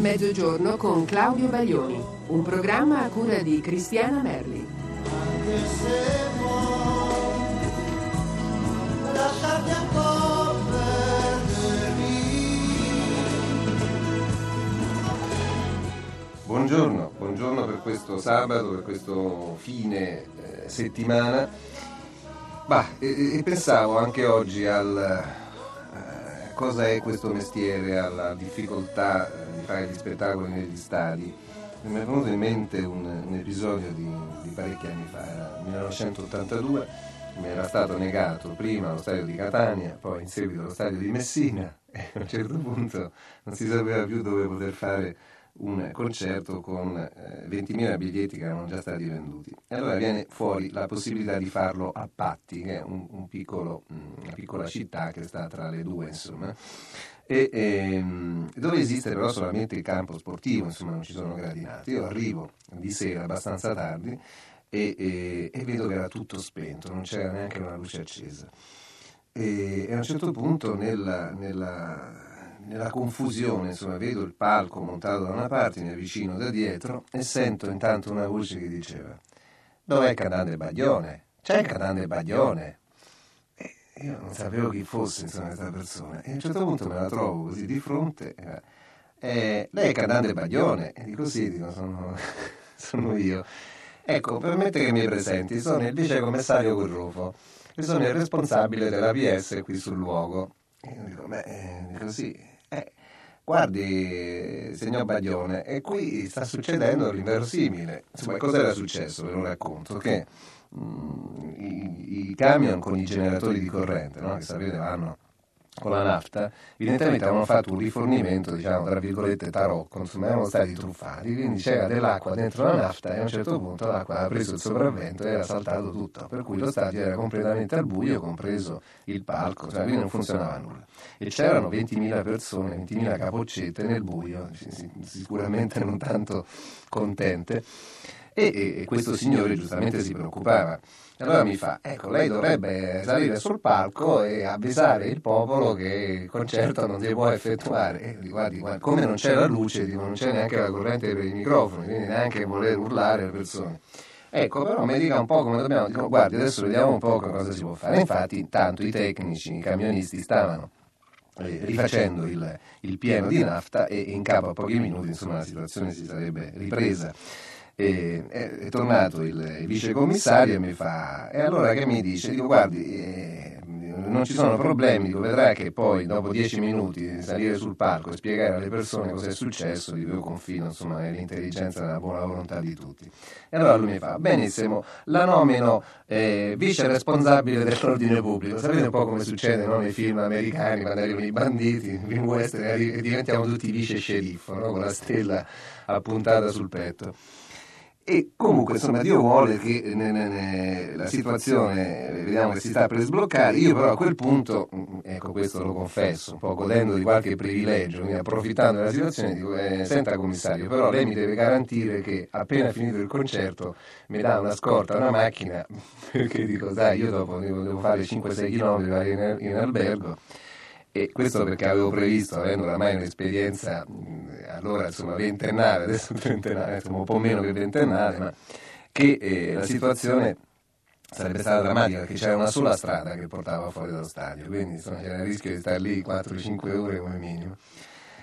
Mezzogiorno con Claudio Baglioni, un programma a cura di Cristiana Merli. Lasciarti. Buongiorno, buongiorno per questo sabato, per questo fine eh, settimana. Bah, e, e pensavo anche oggi al eh, cosa è questo mestiere, alla difficoltà eh, fare gli spettacoli negli stadi. Mi è venuto in mente un, un episodio di, di parecchi anni fa, era il 1982, mi era stato negato prima lo stadio di Catania, poi in seguito lo stadio di Messina e a un certo punto non si sapeva più dove poter fare un concerto con eh, 20.000 biglietti che erano già stati venduti. E allora viene fuori la possibilità di farlo a Patti, che è un, un piccolo, mm, una piccola città che sta tra le due, insomma, e, ehm, dove esiste però solamente il campo sportivo, insomma non ci sono gradinati. Io arrivo di sera abbastanza tardi e, e- e vedo che era tutto spento, non c'era neanche una luce accesa. E, e a un certo punto nella, nella- nella confusione, insomma, vedo il palco montato da una parte, mi avvicino da dietro e sento intanto una voce che diceva Dov'è il cantante Baglione? C'è il cantante Baglione? E io non sapevo chi fosse, insomma, questa persona. E a un certo punto me la trovo così di fronte. eh, lei è il cantante Baglione? E dico sì, dico, sono, sono io. Ecco, permette che mi presenti, sono il vicecommissario Currufo e sono il responsabile della PS qui sul luogo. E io dico, beh, eh, dico sì, eh, guardi, signor Baglione, e qui sta succedendo l'inverosimile. Insomma, cos'era successo? Ve lo racconto, che mm, i, i camion con i generatori di corrente, no, che sapete vanno con la nafta, evidentemente avevano fatto un rifornimento, diciamo, tra virgolette, tarocco, insomma, erano stati truffati, quindi c'era dell'acqua dentro la nafta e a un certo punto l'acqua aveva preso il sopravvento e era saltato tutto, per cui lo stadio era completamente al buio, compreso il palco, cioè, quindi non funzionava nulla. E c'erano 20.000 persone, 20.000 capoccette nel buio, si- si- sicuramente non tanto contente, e- e questo signore giustamente si preoccupava. E allora mi fa, ecco, lei dovrebbe salire sul palco e avvisare il popolo che il concerto non si può effettuare. E guardi, guardi, come non c'è la luce, non c'è neanche la corrente per i microfoni, quindi neanche voler urlare alle persone. Ecco, però mi dica un po' come dobbiamo, dico, guardi, adesso vediamo un po' cosa si può fare. Infatti, intanto i tecnici, i camionisti stavano eh, rifacendo il, il pieno di nafta e in capo a pochi minuti insomma, la situazione si sarebbe ripresa. E, è, è tornato il, vicecommissario e mi fa e allora che mi dice? Dico guardi eh, non ci sono problemi, dico vedrà che poi dopo dieci minuti salire sul palco e spiegare alle persone cosa è successo, dico io confido insomma nell'intelligenza e nella buona volontà di tutti. E allora lui mi fa benissimo, la nomino eh, vice responsabile dell'ordine pubblico, sapete un po' come succede no, nei film americani quando arrivano i banditi, in western arri- diventiamo tutti vice sceriffo no, con la stella appuntata sul petto. E comunque, insomma, Dio vuole che ne- ne- ne- la situazione vediamo che si sta per sbloccare. Io, però, a quel punto, mm, ecco, questo lo confesso, un po' godendo di qualche privilegio, quindi approfittando della situazione, dico: eh, Senta, commissario, però lei mi deve garantire che appena finito il concerto mi dà una scorta, una macchina, perché dico, sai, io dopo devo, devo fare 5-6 km in, in albergo. E questo perché avevo previsto, avendo oramai un'esperienza allora insomma ventennale, adesso trentennale, insomma un po' meno che ventennale, ma che eh, la situazione sarebbe stata drammatica perché c'era una sola strada che portava fuori dallo stadio, quindi insomma c'era il rischio di stare lì 4-5 ore come minimo.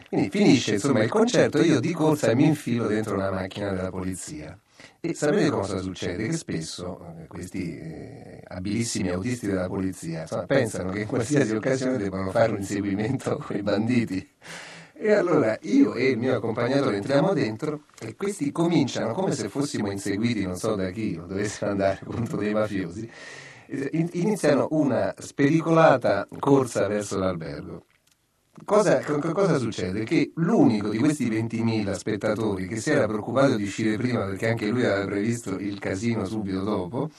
Quindi finisce insomma il concerto e io di corsa mi infilo dentro una macchina della polizia. E sapete cosa succede? Che spesso eh, questi eh, abilissimi autisti della polizia insomma, pensano che in qualsiasi occasione debbano fare un inseguimento con i banditi. E allora io e il mio accompagnatore entriamo dentro e questi cominciano come se fossimo inseguiti non so da chi o dovessero andare contro dei mafiosi. eh, in- Iniziano una spericolata corsa verso l'albergo. Cosa, co- co- cosa succede? Che l'unico di questi 20.000 spettatori che si era preoccupato di uscire prima perché anche lui aveva previsto il casino subito dopo,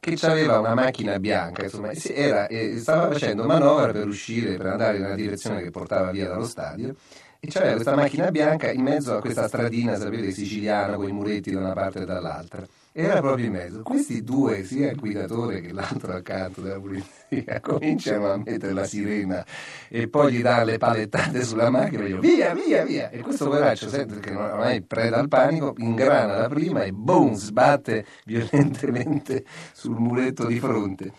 che aveva una macchina bianca, insomma, era, eh, stava facendo manovra per uscire, per andare nella direzione che portava via dallo stadio e c'aveva questa macchina bianca in mezzo a questa stradina, sapete, siciliana, con i muretti da una parte e dall'altra. Era proprio in mezzo. Questi due, sia il guidatore che l'altro accanto della polizia, cominciano a mettere la sirena e poi gli dà le palettate sulla macchina e io via, via, via. E questo poveraccio sente che ormai preda al panico, ingrana la prima e boom, sbatte violentemente sul muretto di fronte.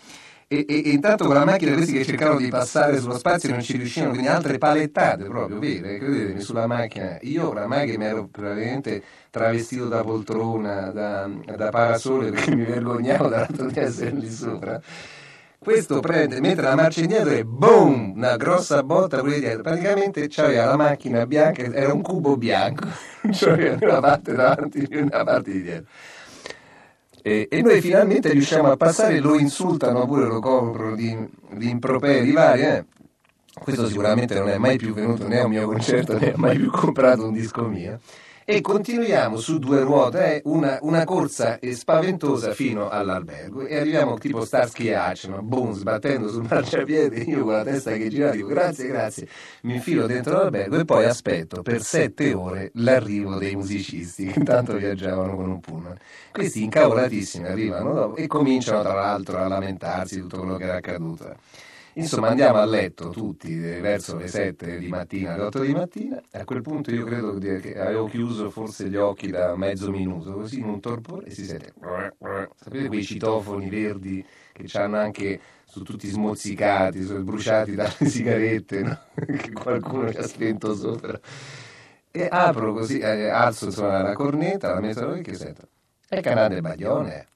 E, e, e, intanto con la macchina questi che cercavano di passare sullo spazio non ci riuscivano, quindi altre palettate proprio, vere, credetemi, sulla macchina. Io oramai che mi ero praticamente travestito da poltrona, da, da parasole, perché mi vergognavo dall'altro di essere lì sopra. Questo prende, mette la marcia indietro e boom, una grossa botta pure dietro. Praticamente c'aveva la macchina bianca, era un cubo bianco, cioè una parte davanti e una parte di dietro. E, e, noi finalmente riusciamo a passare, lo insultano pure, lo coprono di, di improperi vari. Eh. Questo sicuramente non è mai più venuto né a un mio concerto né ha mai più comprato un disco mio e continuiamo su due ruote, eh, una, una, corsa spaventosa fino all'albergo e arriviamo tipo Starsky e Hutch, no? boom, sbattendo sul marciapiede, io con la testa che gira dico grazie, grazie, mi infilo dentro l'albergo e poi aspetto per sette ore l'arrivo dei musicisti che intanto viaggiavano con un pullman. Questi incavolatissimi arrivano dopo e cominciano tra l'altro a lamentarsi di tutto quello che era accaduto. Insomma, andiamo a letto tutti verso le 7 di mattina, alle 8 di mattina. A quel punto io credo che avevo chiuso forse gli occhi da mezzo minuto, così in un torpore e si sente. Sapete quei citofoni verdi che hanno anche su tutti smozzicati, bruciati dalle sigarette, no? che qualcuno ci ha spento sopra. E apro così, eh, alzo insomma, la cornetta, la metto all'orecchio e sento. È canale Baglione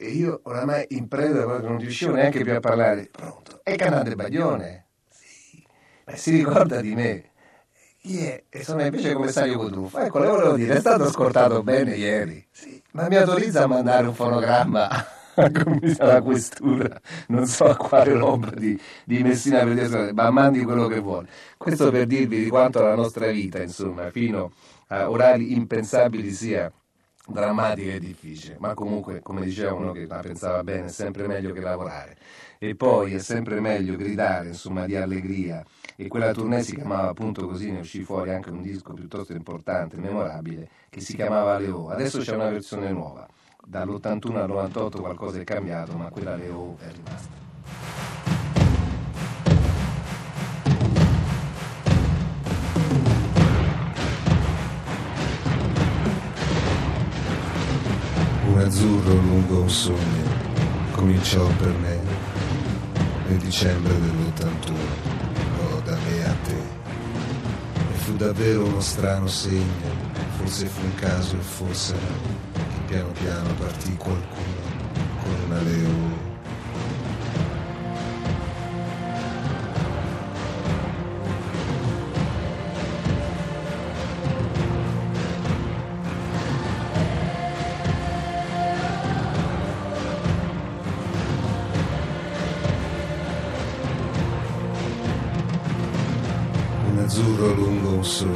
e io oramai in preda non riuscivo neanche più a parlare. Pronto? È Canale Baglione? Sì, ma si ricorda di me? Chi è? E sono invece commissario Cotruffo. Ecco, le volevo dire, è stato scortato bene ieri. Sì, ma mi autorizza a mandare un fonogramma alla questura, non so a quale roba di, di Messina per dire, ma mandi quello che vuole. Questo per dirvi di quanto la nostra vita, insomma, fino a orari impensabili sia drammatica e difficile, ma comunque, come diceva uno che la pensava bene, è sempre meglio che lavorare. E poi è sempre meglio gridare, insomma, di allegria. E quella tournée si chiamava appunto così, ne uscì fuori anche un disco piuttosto importante, memorabile, che si chiamava Leo. Adesso c'è una versione nuova. Dall'81 al 98 qualcosa è cambiato, ma quella Leo è rimasta. Azzurro lungo un sogno cominciò per me nel dicembre dell'81, oh, da me a te. E fu davvero uno strano segno, forse fu un caso e forse no, che piano piano partì qualcuno con una leone sogno,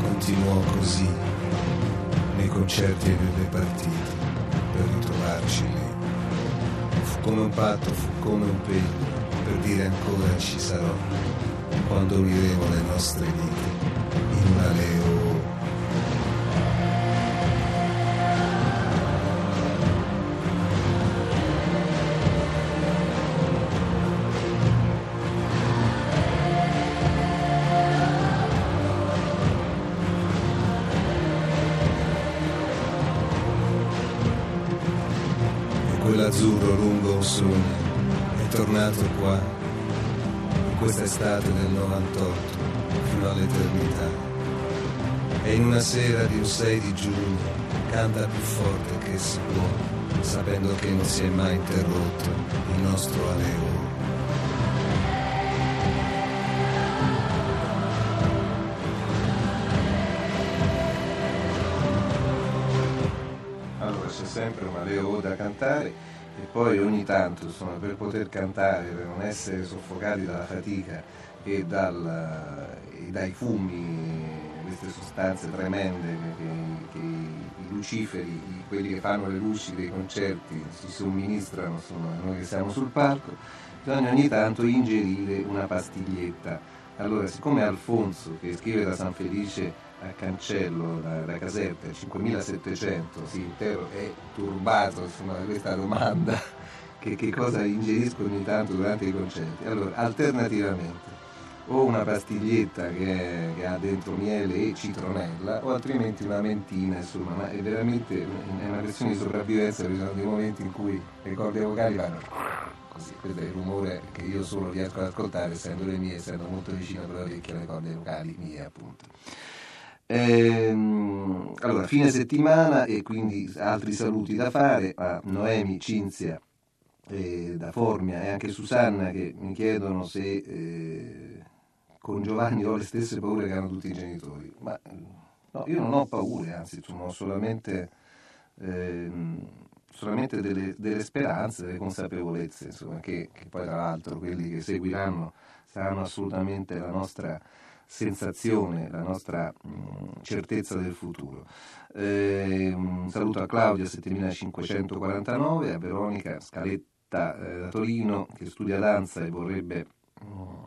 continuò così nei concerti e nelle partite per ritrovarci lì. Fu come un patto, fu come un pegno per dire ancora ci sarò quando uniremo le nostre vite un sogno è tornato qua. In questa estate del 98 fino all'eternità. E in una sera di un 6 di giugno canta più forte che si può sapendo che non si è mai interrotto il nostro aleo sempre una Leo da cantare e poi ogni tanto insomma, per poter cantare, per non essere soffocati dalla fatica e, dal, e dai fumi, queste sostanze tremende che, che, che, i luciferi, quelli che fanno le luci dei concerti, si somministrano insomma, noi che siamo sul palco, bisogna ogni tanto ingerire una pastiglietta. Allora, siccome Alfonso, che scrive da San Felice a Cancello, da, da Caserta, 5700, si interroga, è turbato insomma, da questa domanda, che, che cosa ingerisco ogni tanto durante i concerti. Allora, alternativamente, o una pastiglietta che, che, ha dentro miele e citronella o altrimenti una mentina insomma ma è veramente è una questione di sopravvivenza ci sono dei momenti in cui le corde vocali vanno così questo è il rumore che io solo riesco ad ascoltare essendo le mie essendo molto vicino per orecchie alle corde vocali mie appunto ehm, allora fine settimana e quindi altri saluti da fare a Noemi Cinzia eh, da Formia e anche Susanna che mi chiedono se eh, con Giovanni ho le stesse paure che hanno tutti i genitori, ma no, io non ho paure, anzi sono solamente, eh, solamente delle, delle, speranze, delle consapevolezze, insomma, che, che, poi tra l'altro quelli che seguiranno saranno assolutamente la nostra sensazione, la nostra mh, certezza del futuro. Eh, un saluto a Claudia 7549, a Veronica Scaletta eh, da Torino che studia danza e vorrebbe... Mh,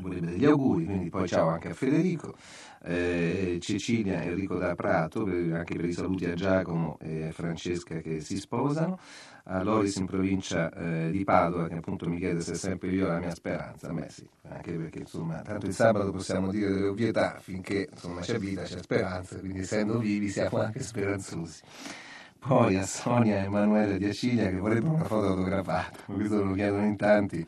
vorrebbe degli auguri, quindi poi ciao anche a Federico, eh, Cecilia Enrico da Prato, anche per i saluti a Giacomo e a Francesca che si sposano, a Loris in provincia eh, di Padova che appunto mi chiede se è sempre io la mia speranza, a me sì, anche perché insomma tanto il sabato possiamo dire delle ovvietà finché insomma c'è vita, c'è speranza, quindi essendo vivi siamo anche speranzosi. Poi a Sonia e Emanuele di Acilia che vorrebbero una foto fotografata, questo lo chiedono in tanti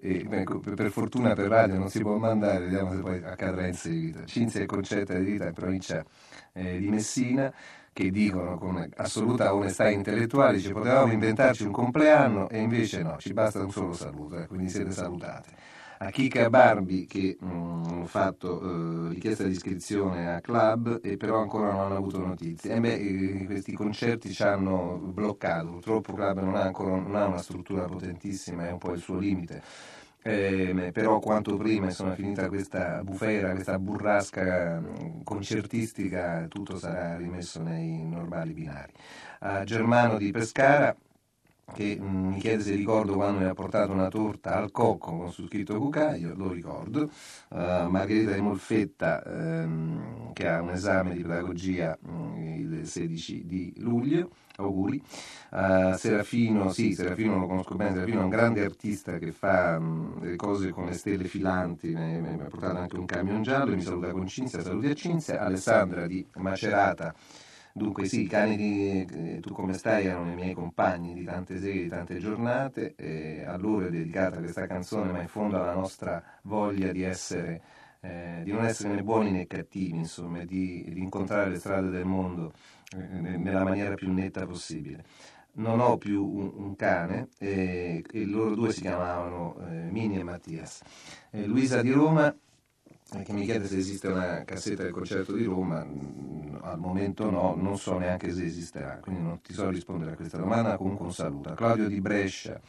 e, beh, per fortuna per radio non si può mandare, vediamo se poi accadrà in seguito. Cinzia e Concetta di Vita in provincia eh, di Messina che dicono con assoluta onestà intellettuale ci potevamo inventarci un compleanno e invece no, ci basta un solo saluto, eh, quindi siete salutate a Kika Barbi che mh, mm, fatto eh, richiesta di iscrizione a club e però ancora non hanno avuto notizie. E beh, eh, questi concerti ci hanno bloccato, purtroppo club non ha ancora non ha una struttura potentissima, è un po' il suo limite. Eh, però quanto prima insomma, finita questa bufera, questa burrasca mm, concertistica, tutto sarà rimesso nei normali binari. A Germano di Pescara che mm, mi chiede se ricordo quando mi ha portato una torta al cocco con su scritto cucaio, lo ricordo. Uh, Margherita di Molfetta ehm, che ha un esame di pedagogia mm, il 16 di luglio, auguri. Uh, Serafino, sì, Serafino lo conosco bene, Serafino è un grande artista che fa mh, delle cose con le stelle filanti, mi ha portato anche un camion giallo, mi saluta con Cinzia, saluti a Cinzia. Alessandra di Macerata Dunque sì, i cani di eh, Tu come stai erano i miei compagni di tante sere, di tante giornate, e a loro è dedicata questa canzone, ma in fondo alla nostra voglia di essere, eh, di non essere né buoni né cattivi, insomma, di, di incontrare le strade del mondo eh, nella maniera più netta possibile. Non ho più un, un cane e, e, loro due si chiamavano eh, Mini e Mattias. Luisa di Roma che mi chiede se esiste una cassetta del concerto di Roma, al momento no, non so neanche se esisterà, quindi non ti so rispondere a questa domanda, comunque un saluto. A Claudio di Brescia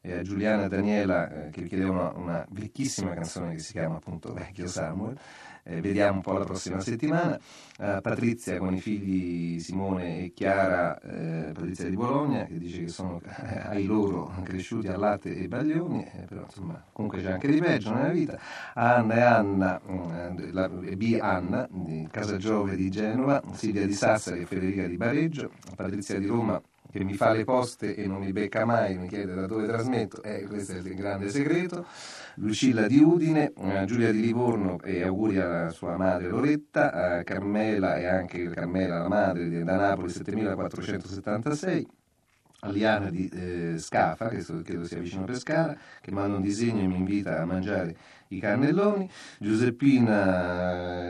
e a Giuliana Daniela eh, che vi chiedevano una, una vecchissima canzone che si chiama appunto Vecchio Samuel, eh, vediamo un po' la prossima settimana. Uh, Patrizia con i figli Simone e Chiara, eh, Patrizia di Bologna, che dice che sono ai loro cresciuti a latte e baglioni, eh, però insomma comunque c'è anche di peggio nella vita. Anna e Anna, mm, la, B. Anna di Casa Giove di Genova, Silvia di Sassari e Federica di Bareggio, Patrizia di Roma che mi fa le poste e non mi becca mai, mi chiede da dove trasmetto, eh, questo è il grande segreto. Lucilla di Udine, eh, Giulia di Livorno e auguri alla sua madre Loretta, Carmela e anche Carmela la madre da Napoli 7476. A Liana di eh, Scafa, che credo sia vicino a Pescara, che manda un disegno e mi invita a mangiare i cannelloni. Giuseppina eh,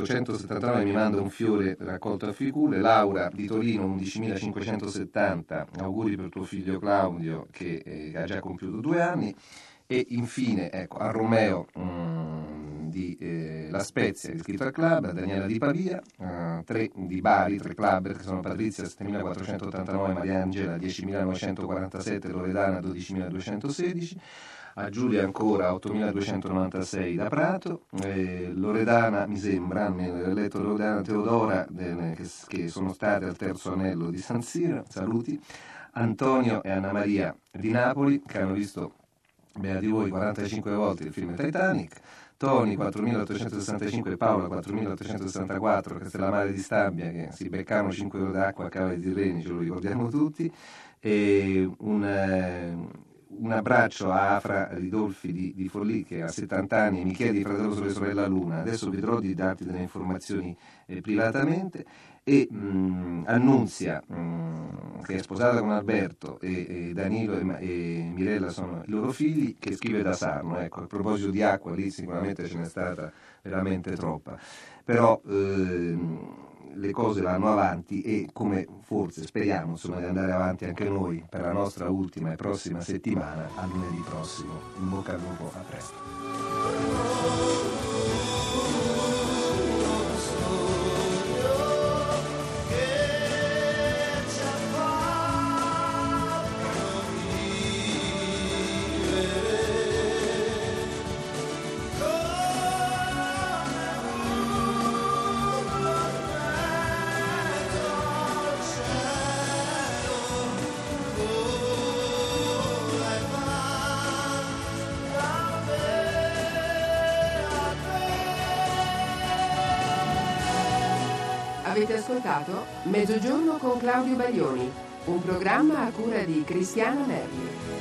879 mi manda un fiore raccolto a Ficule. Laura di Torino 11570, auguri per tuo figlio Claudio che eh, ha già compiuto due anni. E infine ecco, a Romeo mm, di eh, La Spezia, iscritto al club, a Daniela di Pavia, uh, tre di Bari, tre club che sono Patrizia 7489, Mariangela 10947, Loredana 12216 a Giulia ancora 8296 da Prato, eh, Loredana mi sembra, ho letto Loredana Teodora eh, che, che, sono state al terzo anello di San Siro, saluti, Antonio e Anna Maria di Napoli che hanno visto beati voi 45 volte il film Titanic, Toni 4865 e Paola 4864, Castellammare di Stabia che si beccavano 5 ore d'acqua a Cava di Reni, ce lo ricordiamo tutti, e un, eh, un abbraccio a Afra Ridolfi di, di Forlì che ha 70 anni e mi chiede di fratello sulle sorella Luna, adesso vedrò di darti delle informazioni eh, privatamente e mh, Annunzia, mh, che è sposata con Alberto, e, e Danilo e, e, Mirella sono i loro figli, che scrive da Sarno. Ecco, a proposito di acqua, lì sicuramente ce n'è stata veramente troppa. Però eh, le cose vanno avanti e come forse speriamo insomma, di andare avanti anche noi per la nostra ultima e prossima settimana, a lunedì prossimo. In bocca al lupo, a presto. Avete ascoltato Mezzogiorno con Claudio Baglioni, un programma a cura di Cristiano Nervi.